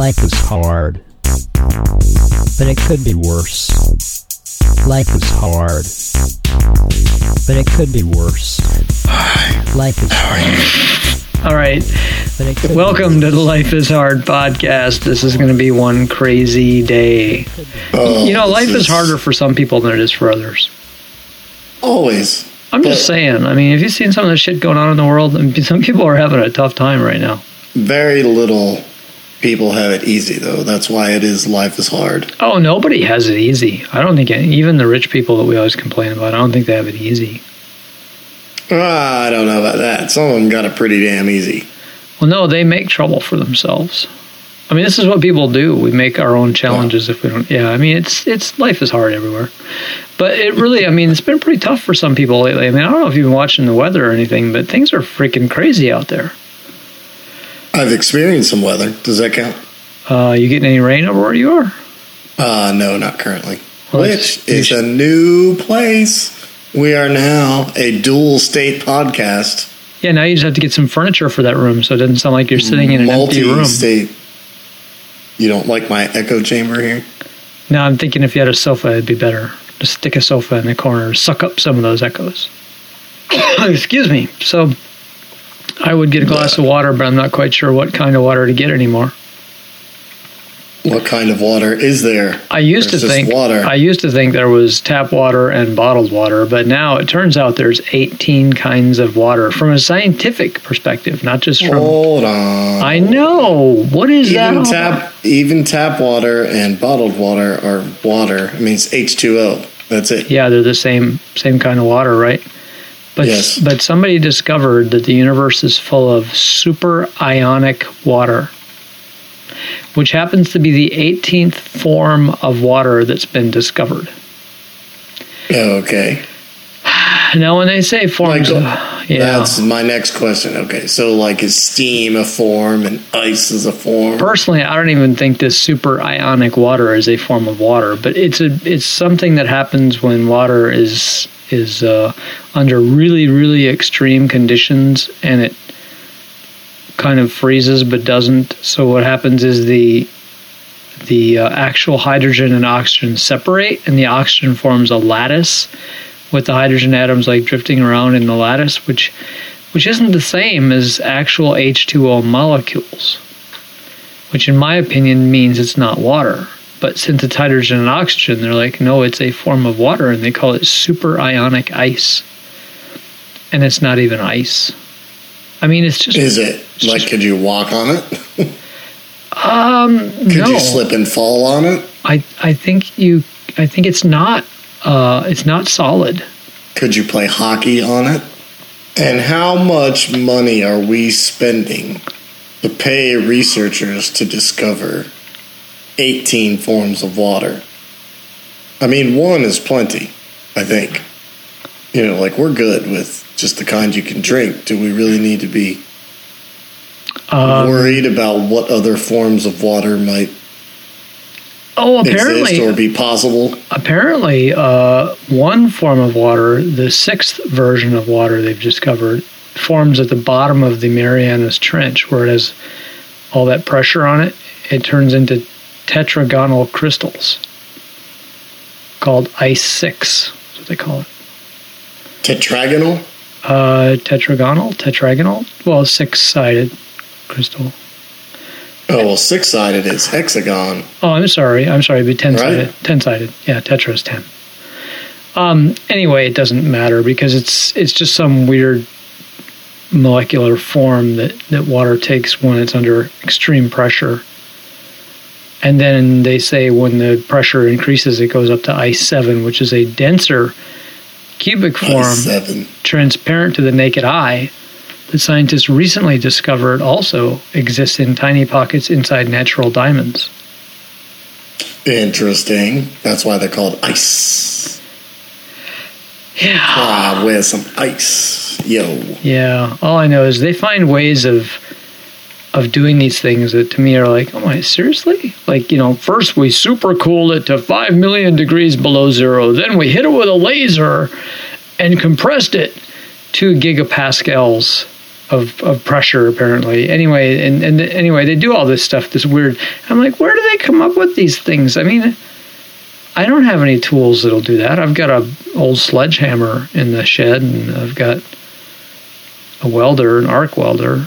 Life is hard, but it could be worse. Life is hard, but it could be worse. Life is hard, All right. but it could Welcome to the Life is Hard podcast. This is going to be one crazy day. Oh, You know, life this is harder for some people than it is for others. Always. I'm just saying. I mean, have you seen some of the shit going on in the world? I mean, some people are having a tough time right now. Very little people have it easy, though. That's why it is life is hard. Oh, nobody has it easy. I don't think any, even the rich people that we always complain about. I don't think they have it easy. Ah, I don't know about that. Some of them got it pretty damn easy. Well, no, they make trouble for themselves. I mean, this is what people do. We make our own challenges if we don't. Yeah, I mean, it's it's life is hard everywhere, but it really, I mean, it's been pretty tough for some people lately. I mean, I don't know if you've been watching the weather or anything, but things are freaking crazy out there. I've experienced some weather. Does that count? Uh, you getting any rain over where you are? Uh, no, not currently. Well, Which is a new place. We are now a dual state podcast. Yeah, now you just have to get some furniture for that room, so it doesn't sound like you're sitting in an empty room. Multi-state. You don't like my echo chamber here? Now I'm thinking if you had a sofa, it'd be better. Just stick a sofa in the corner, suck up some of those echoes. Excuse me. So I would get a glass of water, but I'm not quite sure what kind of water to get anymore. What kind of water is there? I used There's to think water. I used to think there was tap water and bottled water, but now it turns out there's 18 kinds of water from a scientific perspective, not just from. Hold on. I know. What is that? even all tap even tap water and bottled water are water. I mean, it's H2O. That's it. Yeah, they're the same same kind of water, right? But Yes. but somebody discovered that the universe is full of super ionic water, which happens to be the 18th form of water that's been discovered. Oh, okay. Now, when they say forms, Like, of, yeah, That's my next question. Okay. So, like, is steam a form and ice is a form? personally, I don't even think this super ionic water is a form of water, but it's a it's something that happens when water is is uh, under really really extreme conditions and it kind of freezes but doesn't. So what happens is the the uh, actual hydrogen and oxygen separate, and the oxygen forms a lattice with the hydrogen atoms like drifting around in the lattice, which which isn't the same as actual H2O molecules which in my opinion means it's not water. But since it's hydrogen and oxygen, they're like, no, it's a form of water, and they call it super ionic ice. And it's not even ice. I mean, it's just Is it like could you walk on it? um Could no. you slip and fall on it? I I think you I think it's not uh it's not solid. Could you play hockey on it? And how much money are we spending to pay researchers to discover 18 forms of water? I mean, one is plenty, I think. You know, like we're good with just the kind you can drink. Do we really need to be Um, worried about what other forms of water might oh, exist apparently, or be possible? apparently, uh, one form of water, the sixth version of water they've discovered, forms at the bottom of the Marianas Trench, where it has all that pressure on it. It turns into tetragonal crystals called ice six. That's what they call it. Tetragonal? Uh, tetragonal, tetragonal. Well, six-sided crystal. Oh, well, six sided is hexagon. Oh, I'm sorry. I'm sorry. It'd be ten sided. Right. Ten sided. Yeah, tetra is ten. Um. Anyway, it doesn't matter because it's it's just some weird molecular form that that water takes when it's under extreme pressure. And then they say when the pressure increases, it goes up to ice seven, which is a denser cubic form, transparent to the naked eye. That scientists recently discovered also exists in tiny pockets inside natural diamonds. Interesting. That's why they're called ice. Yeah. Ah, where's some ice? Yo. Yeah. All I know is they find ways of of doing these things that to me are like, oh my, seriously? Like, you know, first we super cool it to five million degrees below zero, then we hit it with a laser and compressed it two gigapascals of, of pressure apparently. Anyway, and, and anyway, they do all this stuff, this weird. I'm like, where do they come up with these things? I mean, I don't have any tools that'll do that. I've got a old sledgehammer in the shed, and I've got a welder, an arc welder.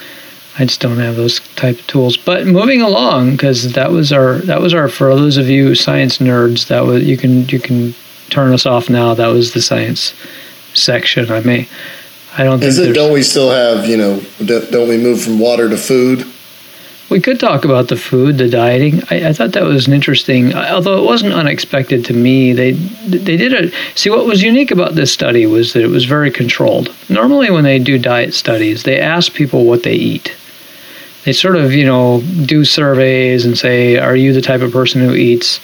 I just don't have those type of tools. But moving along, because that was our that was our for those of you science nerds, that was you can you can turn us off now. That was the science section. I may. I don't think. Is it? Don't we still have? You know? Don't we move from water to food? We could talk about the food, the dieting. I, I thought that was an interesting, although it wasn't unexpected to me. They they did a see what was unique about this study was that it was very controlled. Normally, when they do diet studies, they ask people what they eat. They sort of you know do surveys and say, "Are you the type of person who eats?"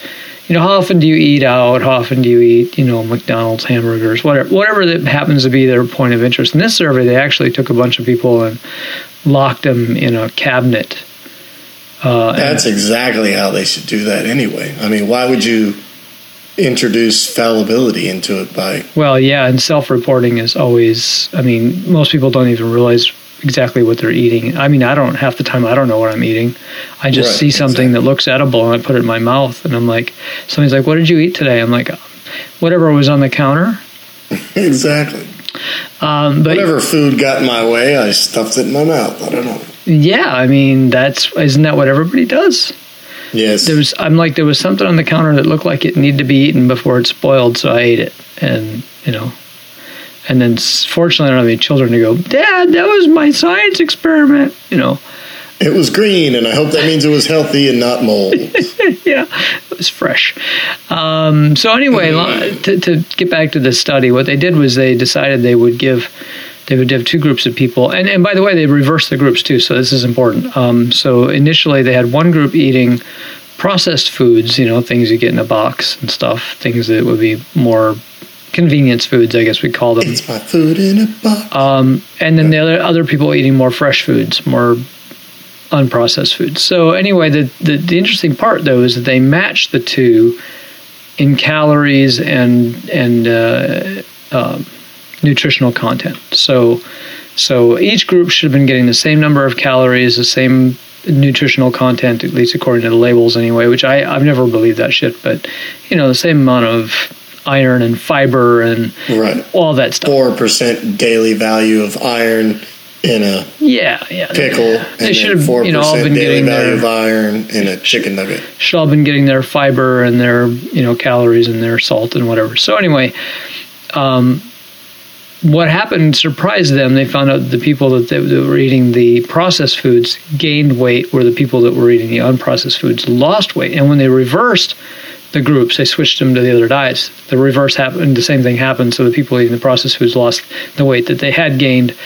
You know, how often do you eat out? How often do you eat, you know, McDonald's hamburgers, whatever, whatever that happens to be their point of interest. In this survey, they actually took a bunch of people and locked them in a cabinet uh, and- That's exactly how they should do that anyway. I mean, why would you introduce fallibility into it by? well, yeah, and self-reporting is always. I mean, most people don't even realize exactly what they're eating. I mean, I don't half the time. I don't know what I'm eating. I just Right, see something that looks edible and I put it in my mouth, and I'm like, somebody's like, "What did you eat today?" I'm like, "Whatever was on the counter." Exactly. Um, but Whatever food got in my way, I stuffed it in my mouth. I don't know. yeah, I mean, that's isn't that what everybody does? Yes. there was I'm like there was something on the counter that looked like it needed to be eaten before it spoiled, so I ate it, and you know, and then fortunately I don't have any children to go, Dad, that was my science experiment, you know. it was green, and I hope that means it was healthy and not mold. yeah, it was fresh. Um, so anyway, lo- to, to get back to the study, what they did was they decided they would give they would have two groups of people, and and by the way, they reversed the groups too. So this is important. Um, so initially, they had one group eating processed foods, you know, things you get in a box and stuff, things that would be more convenience foods, I guess we call them. it's my food in a box. Um, and then the other other people eating more fresh foods, more unprocessed foods. So anyway, the, the the interesting part though is that they matched the two in calories and and uh, um, nutritional content. So so each group should have been getting the same number of calories, the same nutritional content, at least according to the labels anyway. Which I I've never believed that shit, but you know the same amount of iron and fiber and right. all that stuff. Four percent daily value of iron in a Yeah, yeah. pickle, and They should have, four you know, all percent been daily getting value of their iron in a chicken nugget. should all been getting their fiber and their you know calories and their salt and whatever. So anyway, um, what happened surprised them. They found out the people that, they, that were eating the processed foods gained weight, where the people that were eating the unprocessed foods lost weight. And when they reversed the groups, they switched them to the other diets. The reverse happened. The same thing happened. So the people eating the processed foods lost the weight that they had gained.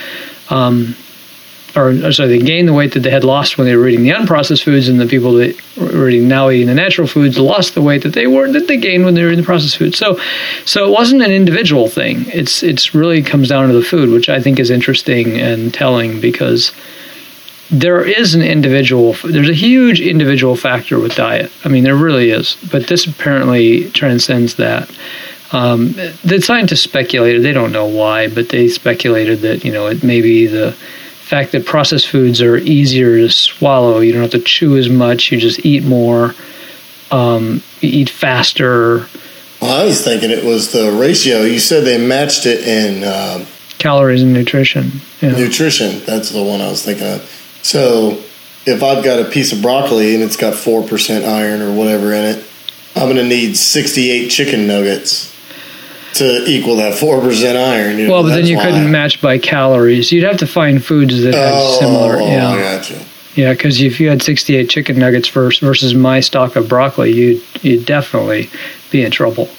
Um, or, or sorry, they gained the weight that they had lost when they were eating the unprocessed foods, and the people that were eating now eating the natural foods lost the weight that they were that they gained when they were eating the processed foods. So, so it wasn't an individual thing. It's it's really comes down to the food, which I think is interesting and telling because there is an individual. There's a huge individual factor with diet. I mean, there really is, but this apparently transcends that. Um, the scientists speculated. They don't know why, but they speculated that you know it may be the fact that processed foods are easier to swallow. You don't have to chew as much. You just eat more. Um, you eat faster. Well, I was thinking it was the ratio. You said they matched it in um, Calories and nutrition. Yeah. nutrition. That's the one I was thinking of. So if I've got a piece of broccoli and it's got 4% iron or whatever in it, I'm going to need 68 chicken nuggets to equal that 4% iron. You know, Well, but then you why. couldn't match by calories. You'd have to find foods that had Oh, similar. I Yeah, oh, got you. yeah. Because if you had 68 chicken nuggets versus versus my stock of broccoli, you'd you'd definitely be in trouble.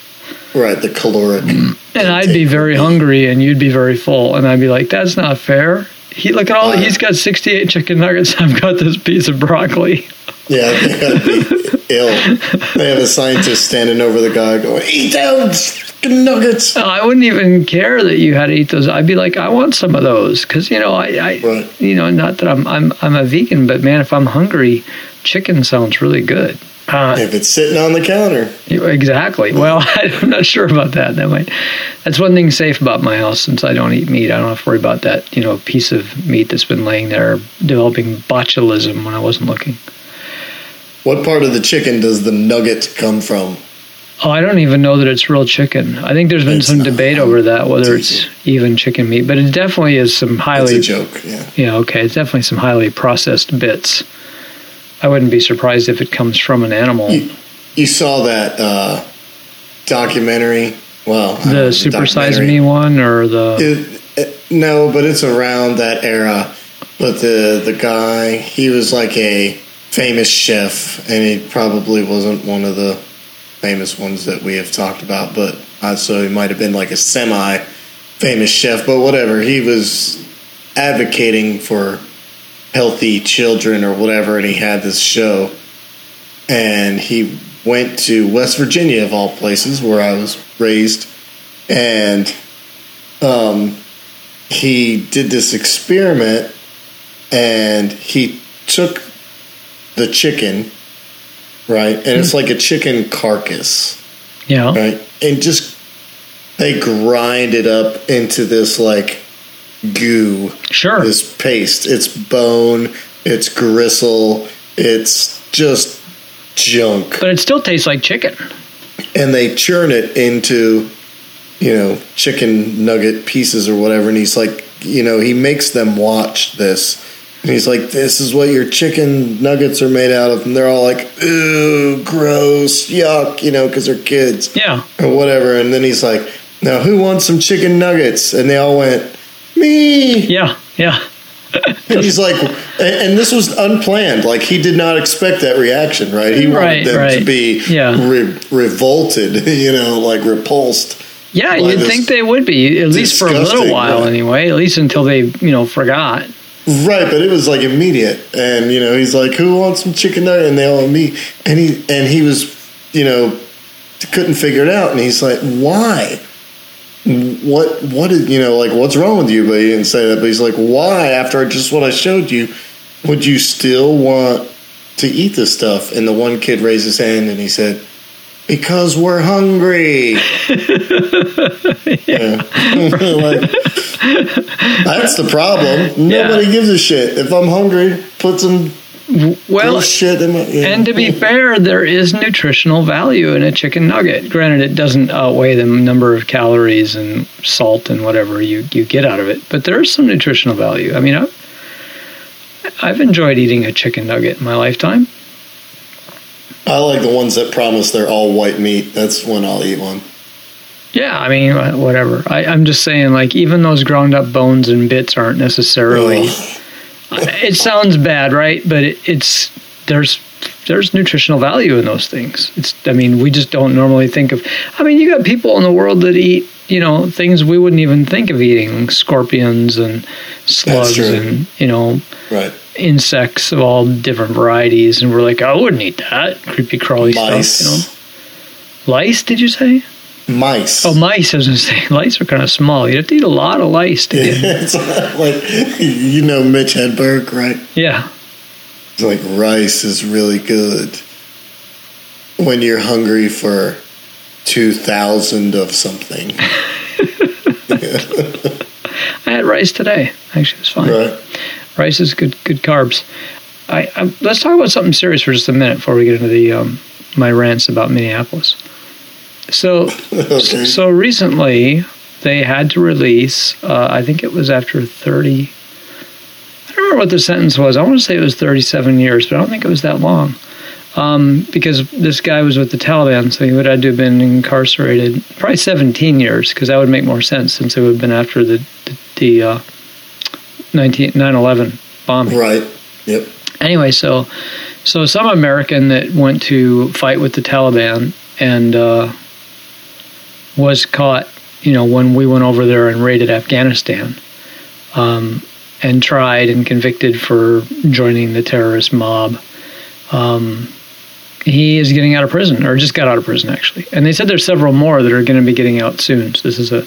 Right, the caloric. And I'd be very hungry, and you'd be very full, and I'd be like, "That's not fair." He look at all. Right. He's got 68 chicken nuggets. I've got this piece of broccoli. Yeah, they gotta be ill. They have a scientist standing over the guy going, "Eat those nuggets." Oh, I wouldn't even care that you had to eat those. I'd be like, I want some of those because you know, I, I Right. you know, not that I'm I'm I'm a vegan, but man, if I'm hungry, chicken sounds really good. Uh, if it's sitting on the counter. Exactly. Well, I'm not sure about that. That might. That's one thing safe about my house since I don't eat meat. I don't have to worry about that. You know, piece of meat that's been laying there developing botulism when I wasn't looking. What part of the chicken does the nugget come from? Oh, I don't even know that it's real chicken. I think there's been it's some not, debate over that whether it's, it's even chicken meat, but it definitely is some highly. It's a joke. Yeah. Yeah. Okay. It's definitely some highly processed bits. I wouldn't be surprised if it comes from an animal. You, you saw that uh, documentary? Well, the Super Size Me one or the it, it, no, but it's around that era. But the the guy, he was like a famous chef, and he probably wasn't one of the famous ones that we have talked about. But uh, so he might have been like a semi famous chef, but whatever. He was advocating for healthy children or whatever, and he had this show. And he went to West Virginia, of all places, where I was raised, and um, he did this experiment, and he took the chicken, right, and it's like a chicken carcass, yeah, right, and just they grind it up into this like goo. Sure. This paste. It's bone, it's gristle, it's just junk. But it still tastes like chicken. And they churn it into, you know, chicken nugget pieces or whatever. And he's like, you know, he makes them watch this. And he's like, this is what your chicken nuggets are made out of. And they're all like, ooh, gross, yuck, you know, because they're kids. Yeah. Or whatever. And then he's like, now who wants some chicken nuggets? And they all went, me. Yeah, yeah. and he's like, and this was unplanned. Like he did not expect that reaction, right? He wanted right, them right. to be yeah. re- revolted, you know, like repulsed. Yeah, you'd think they would be at least for a little while, right. anyway. At least until they, you know, forgot. Right, but it was like immediate, and you know, he's like, "Who wants some chicken nugget?" And they all me, and he and he was, you know, couldn't figure it out, and he's like, "Why?" What what is you know like what's wrong with you? But he didn't say that but he's like why? After just what i showed you would you still want to eat this stuff? And the one kid raised his hand and he said because we're hungry. Yeah. like, that's the problem. Nobody yeah. gives a shit. If i'm hungry put some well, shit yeah. and to be fair, there is nutritional value in a chicken nugget. Granted, it doesn't outweigh the number of calories and salt and whatever you, you get out of it, but there is some nutritional value. I mean, I've, I've enjoyed eating a chicken nugget in my lifetime. I like the ones that promise they're all white meat. That's when I'll eat one. Yeah, I mean, whatever. I, am just saying, like, even those ground up bones and bits aren't necessarily. It sounds bad, right? But it, it's there's there's nutritional value in those things. It's I mean, we just don't normally think of. I mean, you got people in the world that eat you know things we wouldn't even think of eating, scorpions and slugs and you know. Right. Insects of all different varieties, and we're like, I wouldn't eat that creepy crawly stuff. You know, lice? Did you say? Mice. Oh, mice! I was going to say lice are kind of small. You have to eat a lot of lice to get. it's like you know Mitch Hedberg, right? Yeah. It's like rice is really good when you're hungry for two thousand of something. I had rice today. Actually, it was fine. Right. Rice is good. Good carbs. I, I, let's talk about something serious for just a minute before we get into the um, my rants about Minneapolis. So, okay. so recently they had to release. Uh, I think it was after thirty. I don't remember what the sentence was. I want to say it was thirty-seven years, but I don't think it was that long. Um, because this guy was with the Taliban, so he would have to have been incarcerated probably 17 years, because that would make more sense since it would have been after the the, the uh, 19, 9/11 bombing. Right. Yep. Anyway, so so some American that went to fight with the Taliban and uh, was caught, you know, when we went over there and raided Afghanistan, um, and tried and convicted for joining the terrorist mob. Um, he is getting out of prison, or just got out of prison actually. And they said there's several more that are going to be getting out soon. So this is a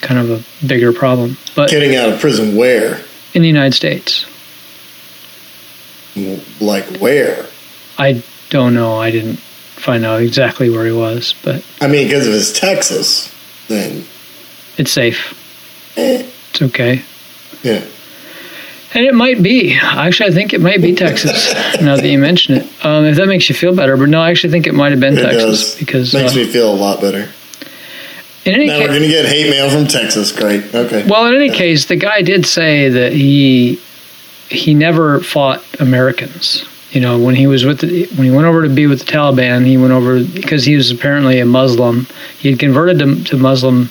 kind of a bigger problem. But getting out of prison where? In the United States. Like where? I don't know. I didn't find out exactly where he was, but I mean, because if it's Texas, then it's safe. eh, It's okay. yeah. And it might be. Actually, I think it might be Texas. now that you mention it, um, if that makes you feel better. But no, I actually think it might have been It Texas does. because makes uh, me feel a lot better. in any Now we're gonna get hate mail from Texas. Great. Okay. well, in any case, the guy did say that he he never fought Americans. You know, when he was with the, when he went over to be with the Taliban, he went over because he was apparently a Muslim. He had converted to, to Muslim.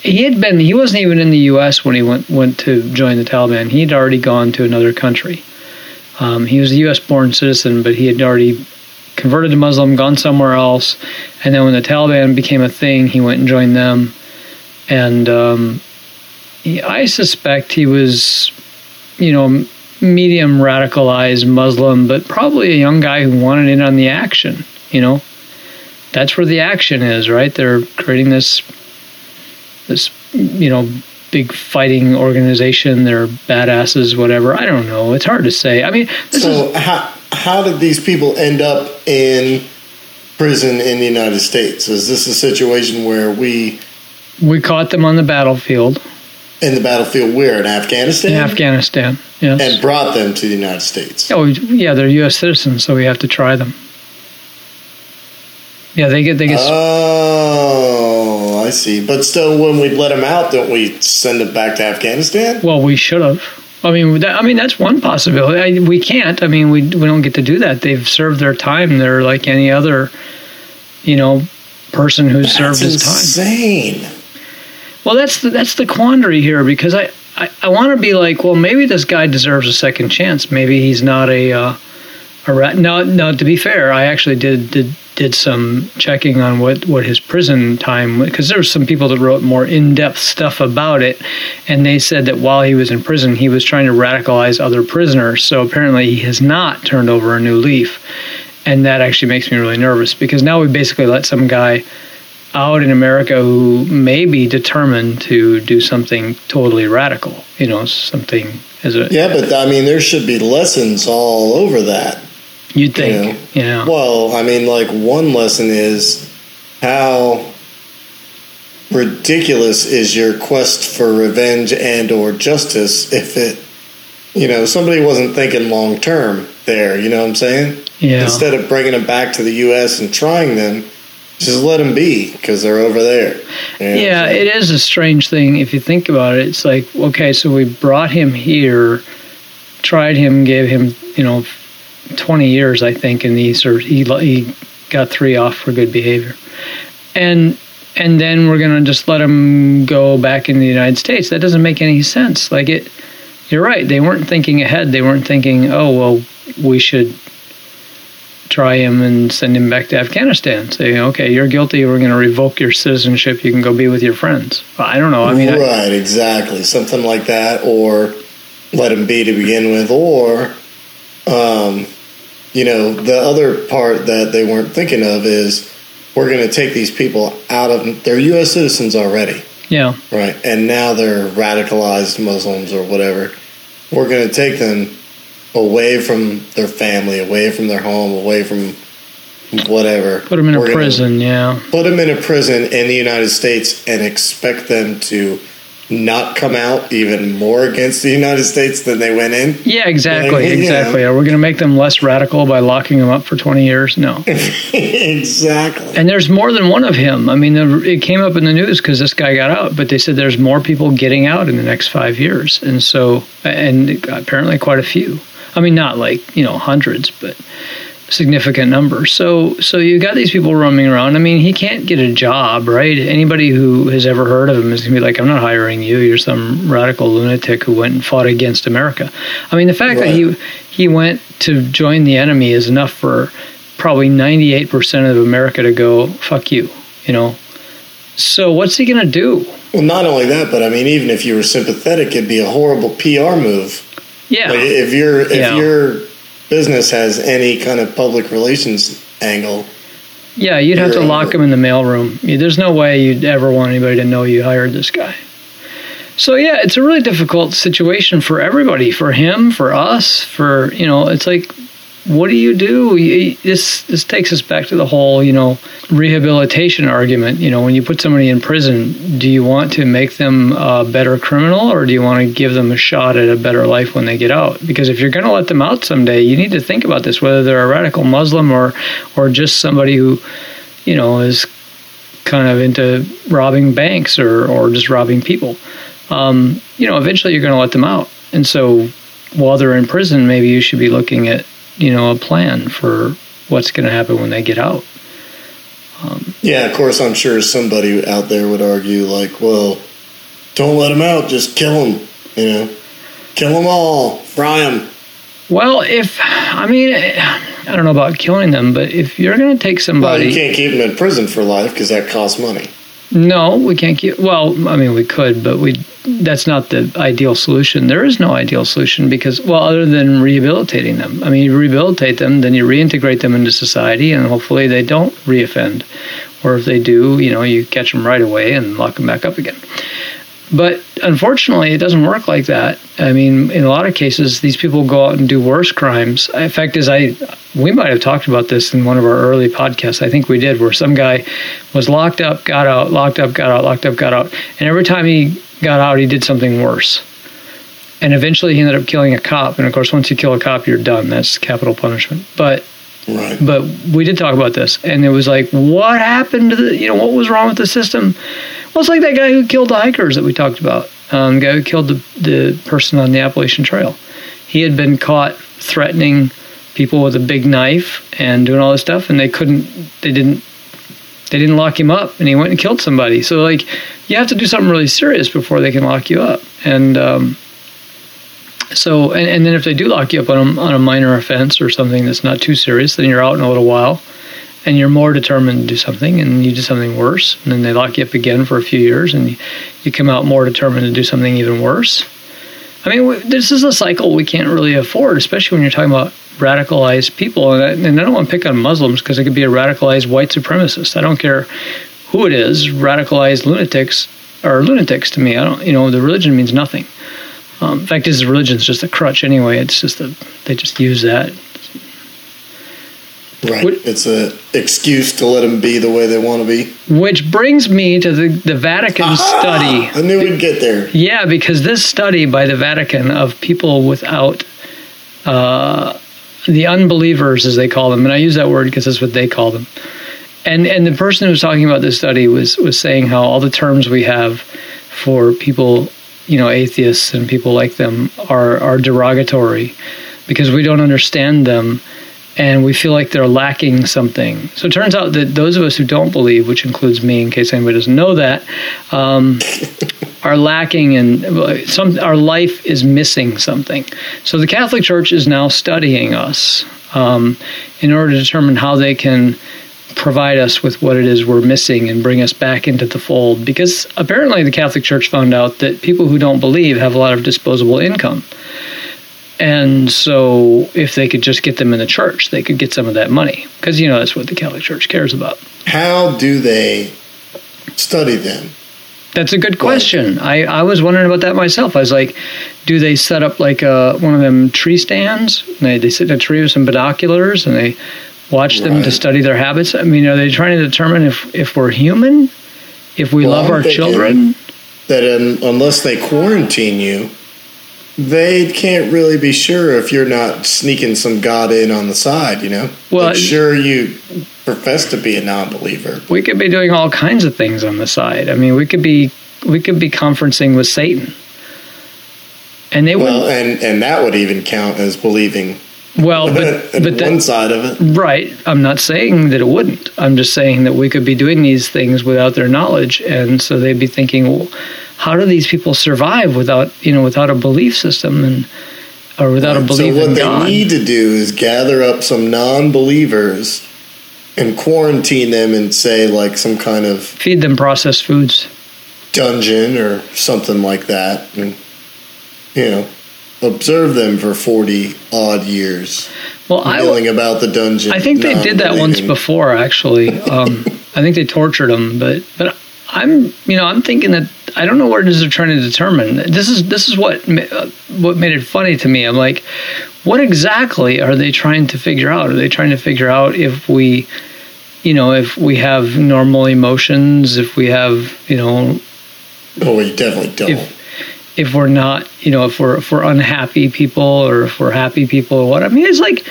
He had been he wasn't even in the U.S. when he went went to join the Taliban. He had already gone to another country. Um, he was a U.S. born citizen, but he had already converted to Muslim, gone somewhere else, and then when the Taliban became a thing, he went and joined them. And um, he, I suspect he was, you know, medium radicalized Muslim, but probably a young guy who wanted in on the action. You know, that's where the action is, right? They're creating this, this, you know, big fighting organization. They're badasses, whatever. I don't know. It's hard to say. I mean, this is So how how did these people end up in prison in the United States? Is this a situation where we we caught them on the battlefield in the battlefield where in Afghanistan in Afghanistan. Yes. and brought them to the United States? Oh yeah, they're U.S. citizens, so we have to try them. Yeah, they get they get. Oh, I see. But still, when we let them out, don't we send them back to Afghanistan? well, we should have. I mean, that, I mean that's one possibility. I, we can't. I mean, we we don't get to do that. They've served their time. They're like any other, you know, person who's served That's his time. insane. Well, that's the that's the quandary here because I I, I want to be like, well, maybe this guy deserves a second chance. Maybe he's not a uh, a rat. No, no. To be fair, I actually did did did some checking on what what his prison time because there were some people that wrote more in depth stuff about it, and they said that while he was in prison, he was trying to radicalize other prisoners. So apparently, he has not turned over a new leaf, and that actually makes me really nervous because now we basically let some guy out in America who may be determined to do something totally radical. You know, something as a Yeah, but I mean, there should be lessons all over that. you'd think. Yeah. Well, I mean, like one lesson is how ridiculous is your quest for revenge and or justice if it, you know, somebody wasn't thinking long term there. You know what I'm saying? yeah. Instead of bringing them back to the U.S. and trying them, just let them be because they're over there. I'm Yeah, it is a strange thing if you think about it. It's like, okay, so we brought him here, tried him, gave him, you know, 20 years, I think, and he sort of, he, he got three off for good behavior. And and then we're going to just let him go back in the United States. That doesn't make any sense. Like it you're right. They weren't thinking ahead. They weren't thinking, "Oh, well, we should try him and send him back to Afghanistan. Say, okay, you're guilty. We're going to revoke your citizenship. You can go be with your friends. I don't know. I mean, I, right, exactly, something like that, or let him be to begin with, or, um, you know, the other part that they weren't thinking of is we're going to take these people out of they're U.S. citizens already, yeah, right, and now they're radicalized Muslims or whatever. We're going to take them away from their family, away from their home, away from whatever. put them in a We're gonna- prison. Yeah, put them in a prison in the United States and expect them to not come out even more against the United States than they went in. yeah, exactly, Like, exactly. Are we going to make them less radical by locking them up for 20 years? No. exactly. And there's more than one of him. I mean, it came up in the news because this guy got out, but they said there's more people getting out in the next five years, and so and apparently quite a few. I mean, not like you know hundreds, but significant number. So so you got these people roaming around. I mean, he can't get a job, right? Anybody who has ever heard of him is gonna be like, I'm not hiring you. You're some radical lunatic who went and fought against America. I mean, the fact that he he went to join the enemy is enough for probably 98% of America to go, fuck you, you know. So what's he going to do? Well, not only that, but I mean, even if you were sympathetic, it'd be a horrible PR move. Yeah. Like if your if Yeah. your business has any kind of public relations angle, Yeah, you'd have to lock him in the mailroom. There's no way you'd ever want anybody to know you hired this guy. So yeah, it's a really difficult situation for everybody, for him, for us, for you know, it's like what do you do? This this takes us back to the whole, you know, rehabilitation argument. You know, when you put somebody in prison, do you want to make them a better criminal, or do you want to give them a shot at a better life when they get out? Because if you're going to let them out someday, you need to think about this: whether they're a radical Muslim or or just somebody who, you know, is kind of into robbing banks or or just robbing people. Um, you know, eventually you're going to let them out, and so while they're in prison, maybe you should be looking at you know a plan for what's going to happen when they get out. Um, yeah, of course, I'm sure somebody out there would argue, like, well, don't let them out, just kill them, you know, kill them all, fry them. Well, if I mean, eh, I don't know about killing them, but if you're going to take somebody. Well, you can't keep them in prison for life because that costs money. No, we can't keep. Well, I mean, we could, but we that's not the ideal solution. There is no ideal solution because, well, other than rehabilitating them. I mean, you rehabilitate them, then you reintegrate them into society, and hopefully they don't reoffend. Or if they do, you know, you catch them right away and lock them back up again. But unfortunately, it doesn't work like that. I mean, in a lot of cases, these people go out and do worse crimes. In fact, as I, we might have talked about this in one of our early podcasts. I think we did, where some guy was locked up, got out, locked up, got out, locked up, got out, and every time he got out, he did something worse. And eventually, he ended up killing a cop. And of course, once you kill a cop, you're done. That's capital punishment. But Right. but we did talk about this, and it was like, what happened to the, you know, what was wrong with the system? Well, it's like that guy who killed the hikers that we talked about, um, guy who killed the, the person on the Appalachian Trail. He had been caught threatening people with a big knife and doing all this stuff, and they couldn't, they didn't, they didn't lock him up, and he went and killed somebody. So, like, you have to do something really serious before they can lock you up, and um, so, and, and then if they do lock you up on a, on a minor offense or something that's not too serious, then you're out in a little while and you're more determined to do something and you do something worse. And then they lock you up again for a few years and you, come out more determined to do something even worse. I mean, this is a cycle we can't really afford, especially when you're talking about radicalized people. And I, and I don't want to pick on Muslims because it could be a radicalized white supremacist. I don't care who it is. Radicalized lunatics are lunatics to me. I don't, you know, the religion means nothing. Um, in fact, is religion is just a crutch anyway. It's just that they just use that. Right. What- It's an excuse to let them be the way they want to be. Which brings me to the the Vatican study. I knew we'd get there. Yeah, because this study by the Vatican of people without uh, the unbelievers, as they call them, and I use that word because that's what they call them. And and the person who was talking about this study was was saying how all the terms we have for people, you know, atheists and people like them are are derogatory because we don't understand them and we feel like they're lacking something. So it turns out that those of us who don't believe, which includes me, in case anybody doesn't know that, um, are lacking and some our life is missing something. So the Catholic Church is now studying us um, in order to determine how they can provide us with what it is we're missing and bring us back into the fold. Because apparently the Catholic Church found out that people who don't believe have a lot of disposable income. And so, if they could just get them in the church, they could get some of that money. Because, you know, that's what the Catholic Church cares about. How do they study them? That's a good question. I, I was wondering about that myself. I was like, do they set up like a, one of them tree stands? And they, they sit in a tree with some binoculars and they watch them to study their habits? I mean, are they trying to determine if, if we're human? If we Well, love I'm our children? That un unless they quarantine you, they can't really be sure if you're not sneaking some God in on the side, you know? Well, like, sure, you profess to be a non believer. We could be doing all kinds of things on the side. I mean, we could be we could be conferencing with Satan. And they Well, would and, and that would even count as believing well, but but one that, side of it. Right. I'm not saying that it wouldn't. I'm just saying that we could be doing these things without their knowledge, and so they'd be thinking, well, how do these people survive without you know without a belief system and or without a belief? so what they God? need to do is gather up some non-believers and quarantine them and say like some kind of Feed them processed foods. dungeon or something like that, and you know, observe them for forty odd years, Well, I knowing about the dungeon. I think they did that once before, actually. Um, I think they tortured them, but but I'm you know I'm thinking that I don't know what it is they're trying to determine. This is this is what uh, what made it funny to me. I'm like, what exactly are they trying to figure out? Are they trying to figure out if we, you know, if we have normal emotions, if we have, you know, Oh, we definitely don't. if if we're not, you know, if we're if we're unhappy people or if we're happy people or what. I mean, it's like.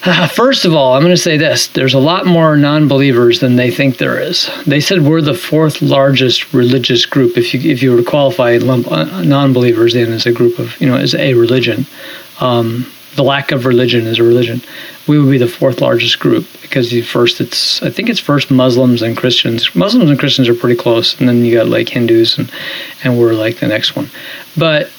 First of all, I'm going to say this. There's a lot more non believers than they think there is. They said we're the fourth largest religious group. If you, if you were to qualify non believers in as a group of, you know, as a religion, um, the lack of religion is a religion. We would be the fourth largest group because the first, it's, I think it's first Muslims and Christians. Muslims and Christians are pretty close. And then you got like Hindus and, and we're like the next one. But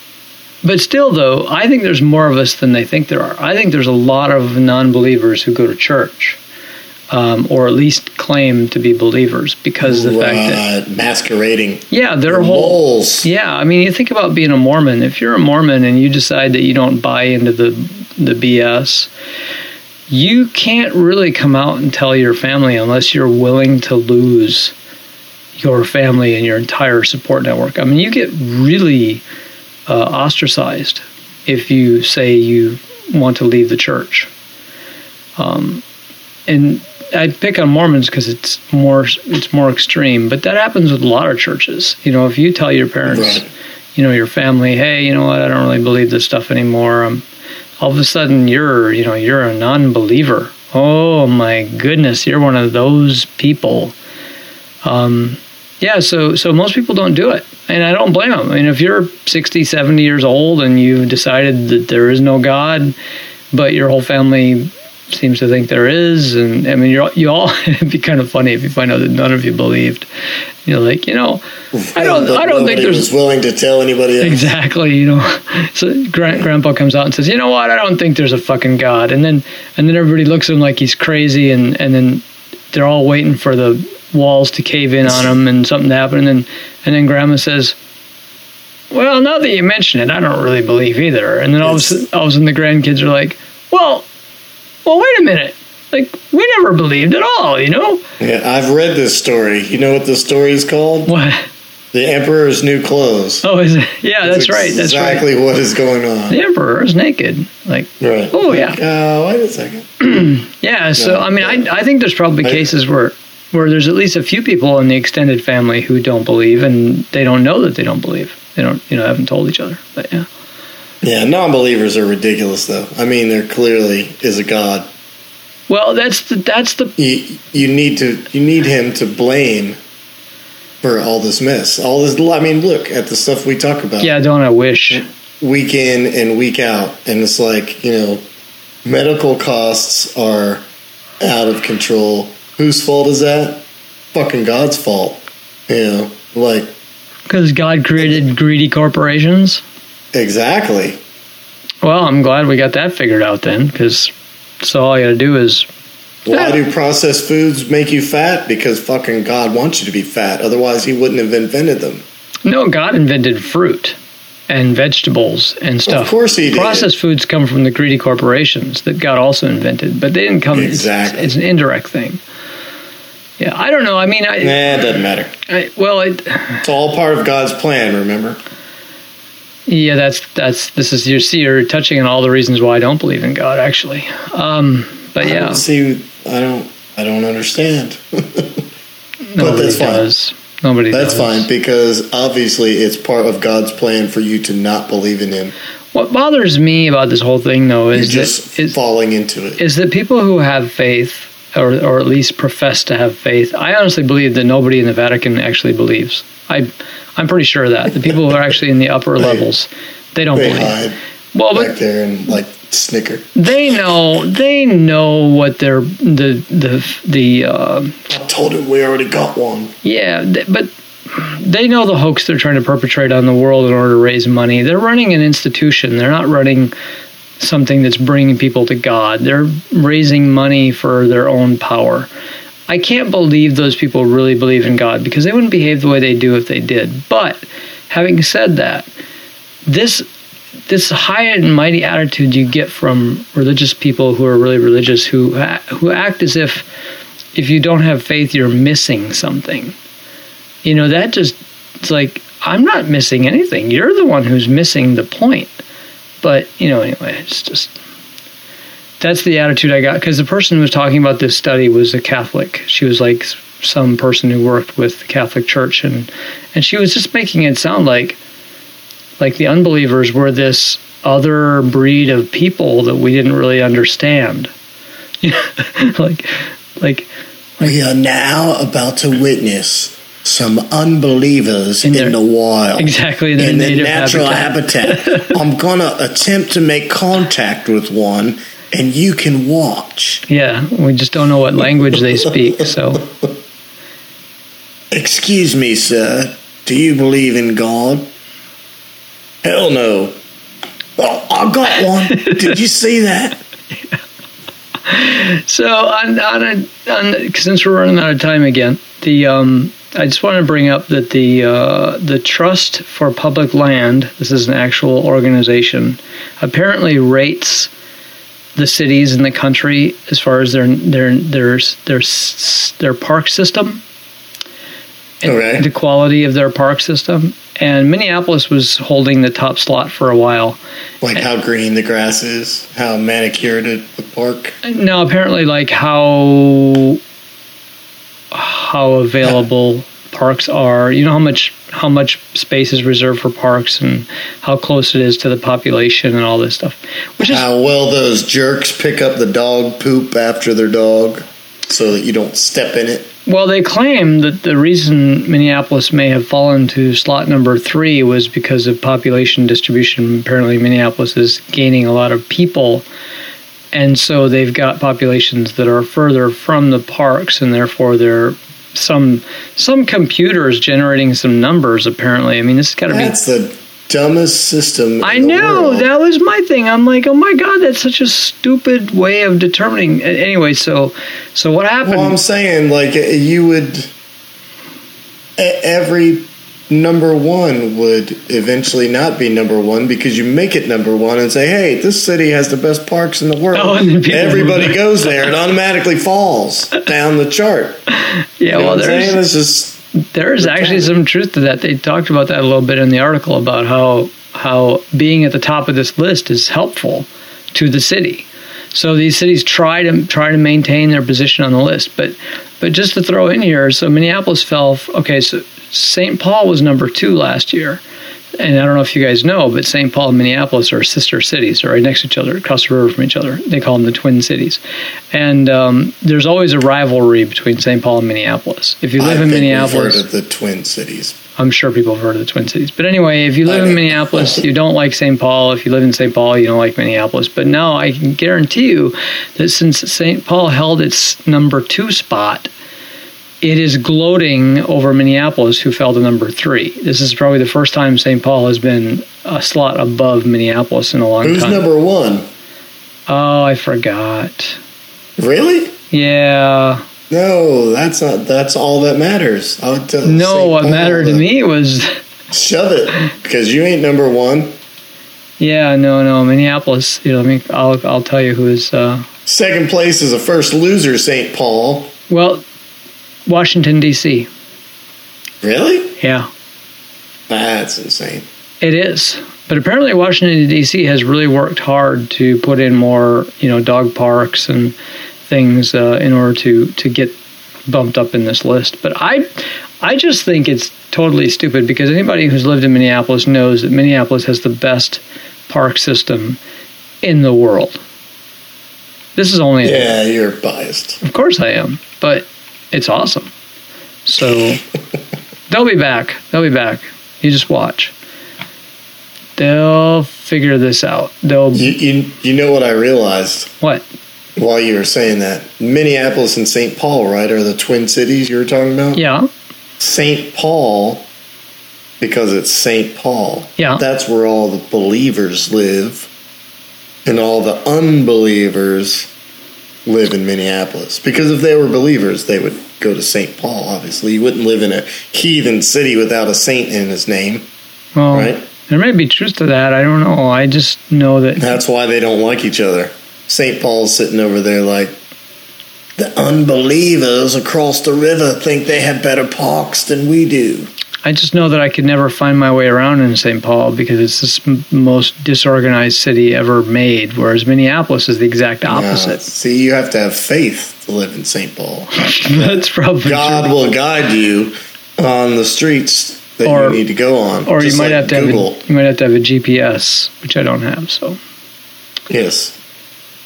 but still, though, I think there's more of us than they think there are. I think there's a lot of non believers who go to church. Um, or at least claim to be believers because of the fact that masquerading. Yeah, their whole moles. Yeah, I mean, you think about being a Mormon. If you're a Mormon and you decide that you don't buy into the the BS, you can't really come out and tell your family unless you're willing to lose your family and your entire support network. I mean, you get really uh, ostracized if you say you want to leave the church. Um, and I pick on Mormons because it's more it's more extreme, but that happens with a lot of churches. You know, if you tell your parents, right. you know, your family, hey, you know what, I don't really believe this stuff anymore. Um, all of a sudden, you're you know you're a non-believer. Oh my goodness, you're one of those people. Um, yeah, so so most people don't do it, and I don't blame them. I mean, if you're 60, 70 years old and you've decided that there is no God, but your whole family seems to think there is, and I mean, you're you all. it'd be kind of funny if you find out that none of you believed. You're like, you know, I don't, I don't think there's willing to tell anybody else. exactly. You know, so Grandpa comes out and says, you know what, I don't think there's a fucking God, and then and then everybody looks at him like he's crazy, and and then they're all waiting for the walls to cave in on them and something to happen. And then, and then Grandma says, "Well, now that you mention it, I don't really believe either." And then all of, a sudden, all of a sudden, the grandkids are like, "Well, well, wait a minute." Like we never believed at all, you know. Yeah, I've read this story. You know what the story is called? What? The Emperor's New Clothes. Oh, is it? Yeah, that's, that's right. That's exactly right. what is going on. The Emperor is naked. Like, right. Oh, like, yeah. Uh, wait a second. yeah. So, I mean, I, I think there's probably I, cases where where there's at least a few people in the extended family who don't believe, and they don't know that they don't believe. They don't, you know, haven't told each other. But yeah. Yeah, non-believers are ridiculous, though. I mean, there clearly is a God. Well, that's the that's the you, you need to you need him to blame for all this mess. All this. I mean, look at the stuff we talk about. Yeah, don't I wish week in and week out, and it's like you know, medical costs are out of control Whose fault is that? Fucking God's fault. You know, like. Because God created greedy corporations? Exactly. Well, I'm glad we got that figured out then, because so all you gotta do is. Why do processed foods make you fat? Because fucking God wants you to be fat. Otherwise, He wouldn't have invented them. No, God invented fruit and vegetables and stuff. Well, of course he did. Processed foods come from the greedy corporations that God also invented, but they didn't come. Exactly. It's, it's an indirect thing. Yeah, I don't know. I mean, I, nah, it doesn't matter. I, well, it, it's all part of God's plan. Remember? Yeah, that's that's this is you see you're touching on all the reasons why I don't believe in God. Actually, um, but yeah, I see, I don't, I don't understand. but that's does. fine. Nobody. That's does. fine because obviously it's part of God's plan for you to not believe in Him. What bothers me about this whole thing, though, is You're just that, is, falling into it. Is that people who have faith or, or at least profess to have faith. I honestly believe that nobody in the Vatican actually believes. I, I'm pretty sure that the people who are actually in the upper they, levels, they don't they believe. Hide well, back but there and like snicker. They know. They know what they're the the the. Uh, I told him we already got one. Yeah, but they know the hoax they're trying to perpetrate on the world in order to raise money. They're running an institution. They're not running something that's bringing people to God. They're raising money for their own power. I can't believe those people really believe in God because they wouldn't behave the way they do if they did. But having said that, this this high and mighty attitude you get from religious people who are really religious who who act as if if you don't have faith you're missing something. You know, that just it's like I'm not missing anything. You're the one who's missing the point. But you know, anyway, it's just that's the attitude I got because the person who was talking about this study was a Catholic. She was like some person who worked with the Catholic Church, and and she was just making it sound like like the unbelievers were this other breed of people that we didn't really understand. like like we are now about to witness some unbelievers in, their- the wild. exactly their in the native natural habitat. habitat. I'm gonna attempt to make contact with one, and you can watch. Yeah, we just don't know what language they speak. So Excuse me, sir. Do you believe in God? Hell no. Well, I got one. Did you see that? So on, on, a, on since we're running out of time again, the um, I just want to bring up that the uh, the Trust for Public Land, this is an actual organization, apparently rates the cities in the country as far as their their their their their park system, and Okay. the quality of their park system. And Minneapolis was holding the top slot for a while. Like how green the grass is, how manicured it, the park. No, apparently, like how how available parks are. You know how much how much space is reserved for parks and how close it is to the population and all this stuff. Which is How well those jerks pick up the dog poop after their dog so that you don't step in it. well, they claim that the reason Minneapolis may have fallen to slot number three was because of population distribution. Apparently, Minneapolis is gaining a lot of people. And so they've got populations that are further from the parks, and therefore they're some some computers generating some numbers. Apparently, I mean this has got to be. That's the dumbest system. I know that was my thing. I'm like, oh my god, that's such a stupid way of determining. Anyway, so so what happened? Well, I'm saying, like, you would. Every number one would eventually not be number one because you make it number one and say, hey, this city has the best parks in the world. Oh, and then people- Everybody goes there and automatically falls down the chart. yeah, You know well, there's It's just. there's actually some truth to that. They talked about that a little bit in the article about how how being at the top of this list is helpful to the city. So these cities try to try to maintain their position on the list, but but just to throw in here, so Minneapolis fell. Okay, so St. Paul was number two last year, and I don't know if you guys know, but St. Paul and Minneapolis are sister cities, they're right next to each other, across the river from each other. They call them the twin cities, and um, there's always a rivalry between St. Paul and Minneapolis. If you I live think in we've Minneapolis, heard of the Twin Cities. I'm sure people have heard of the Twin Cities. But anyway, if you live in. Minneapolis, you don't like St. Paul. If you live in St. Paul, you don't like Minneapolis. But now I can guarantee you that since St. Paul held its number two spot, it is gloating over Minneapolis, who fell to number three. This is probably the first time St. Paul has been a slot above Minneapolis in a long Who's time. Who's number one? oh, I forgot. Really? Yeah. No, that's not. That's all that matters. I would tell. No, St. what Paul mattered to me was. Shove it, because you ain't number one. Yeah, no, no, Minneapolis. You know, I mean, I'll I'll tell you who's. Uh, Second place is a first loser, St. Paul. Well, Washington D.C. Really? Yeah, That's insane. it is. But apparently, Washington D.C. has really worked hard to put in more, you know, dog parks and things uh, in order to to get bumped up in this list. But I, I just think it's totally stupid because anybody who's lived in Minneapolis knows that Minneapolis has the best park system in the world. This is only Yeah, you're biased. Of course I am, but it's awesome. So they'll be back. They'll be back. You just watch. They'll figure this out. They'll You, you, you know what I realized what? while you were saying that? Minneapolis and St. Paul, right, are the twin cities you were talking about? Yeah, St. Paul, because it's St. Paul. Yeah. That's where all the believers live, and all the unbelievers live in Minneapolis. Because if they were believers, they would go to St. Paul, obviously. You wouldn't live in a heathen city without a saint in his name, well, right? there may be truth to that. I don't know. I just know that. That's why they don't like each other. St. Paul's sitting over there like, the unbelievers across the river think they have better parks than we do. I just know that I could never find my way around in St. Paul because it's the most disorganized city ever made, whereas Minneapolis is the exact Yeah. opposite. See, you have to have faith to live in St. Paul. That's probably God true. will guide you on the streets that Or- you need to go on. Or you might like have to Google. have a, you might have to have a GPS, which I don't have. So, Yes.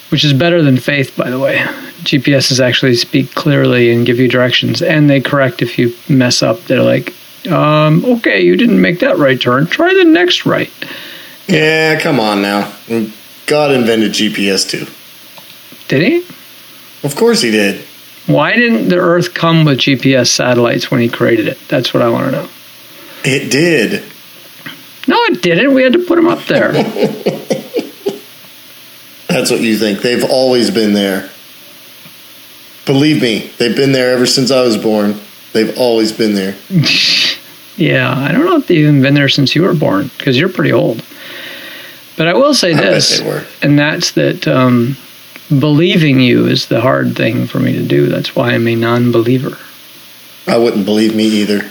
which is better than faith, by the way. GPSs actually speak clearly and give you directions, and they correct if you mess up. They're like, um, "Okay, you didn't make that right turn. Try the next right." Yeah, come on now. God invented GPS too. Did he? Of course he did. Why didn't the Earth come with GPS satellites when he created it? That's what I want to know. It did. No, it didn't. We had to put them up there. That's what you think. They've always been there. Believe me, they've been there ever since I was born. They've always been there. yeah, I don't know if they've even been there since you were born because you're pretty old. But I will say I this, they were. and that's that um, believing you is the hard thing for me to do. That's why I'm a non believer. I wouldn't believe me either.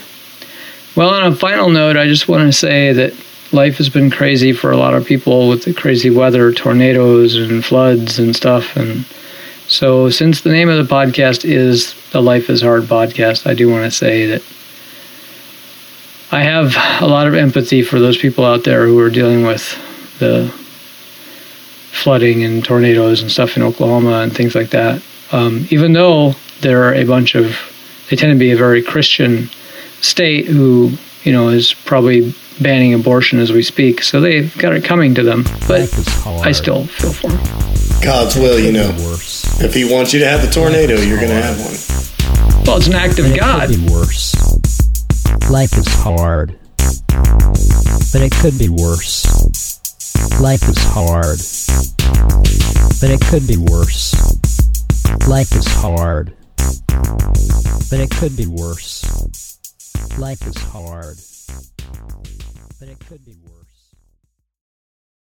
Well, on a final note, I just want to say that life has been crazy for a lot of people with the crazy weather, tornadoes and floods and stuff. And so, since the name of the podcast is the Life is Hard podcast, I do want to say that I have a lot of empathy for those people out there who are dealing with the flooding and tornadoes and stuff in Oklahoma and things like that. Um, even though there are a bunch of, they tend to be a very Christian state who you know is probably banning abortion as we speak so they've got it coming to them but Life is hard. i still feel for them God's will, you know. If he wants you to have the tornado, you're going to have one. well it's an act of god worse. Life is hard. But it could be worse. Life is hard. But it could be worse. Life is hard. But it could be worse. Life is hard. But it could be worse.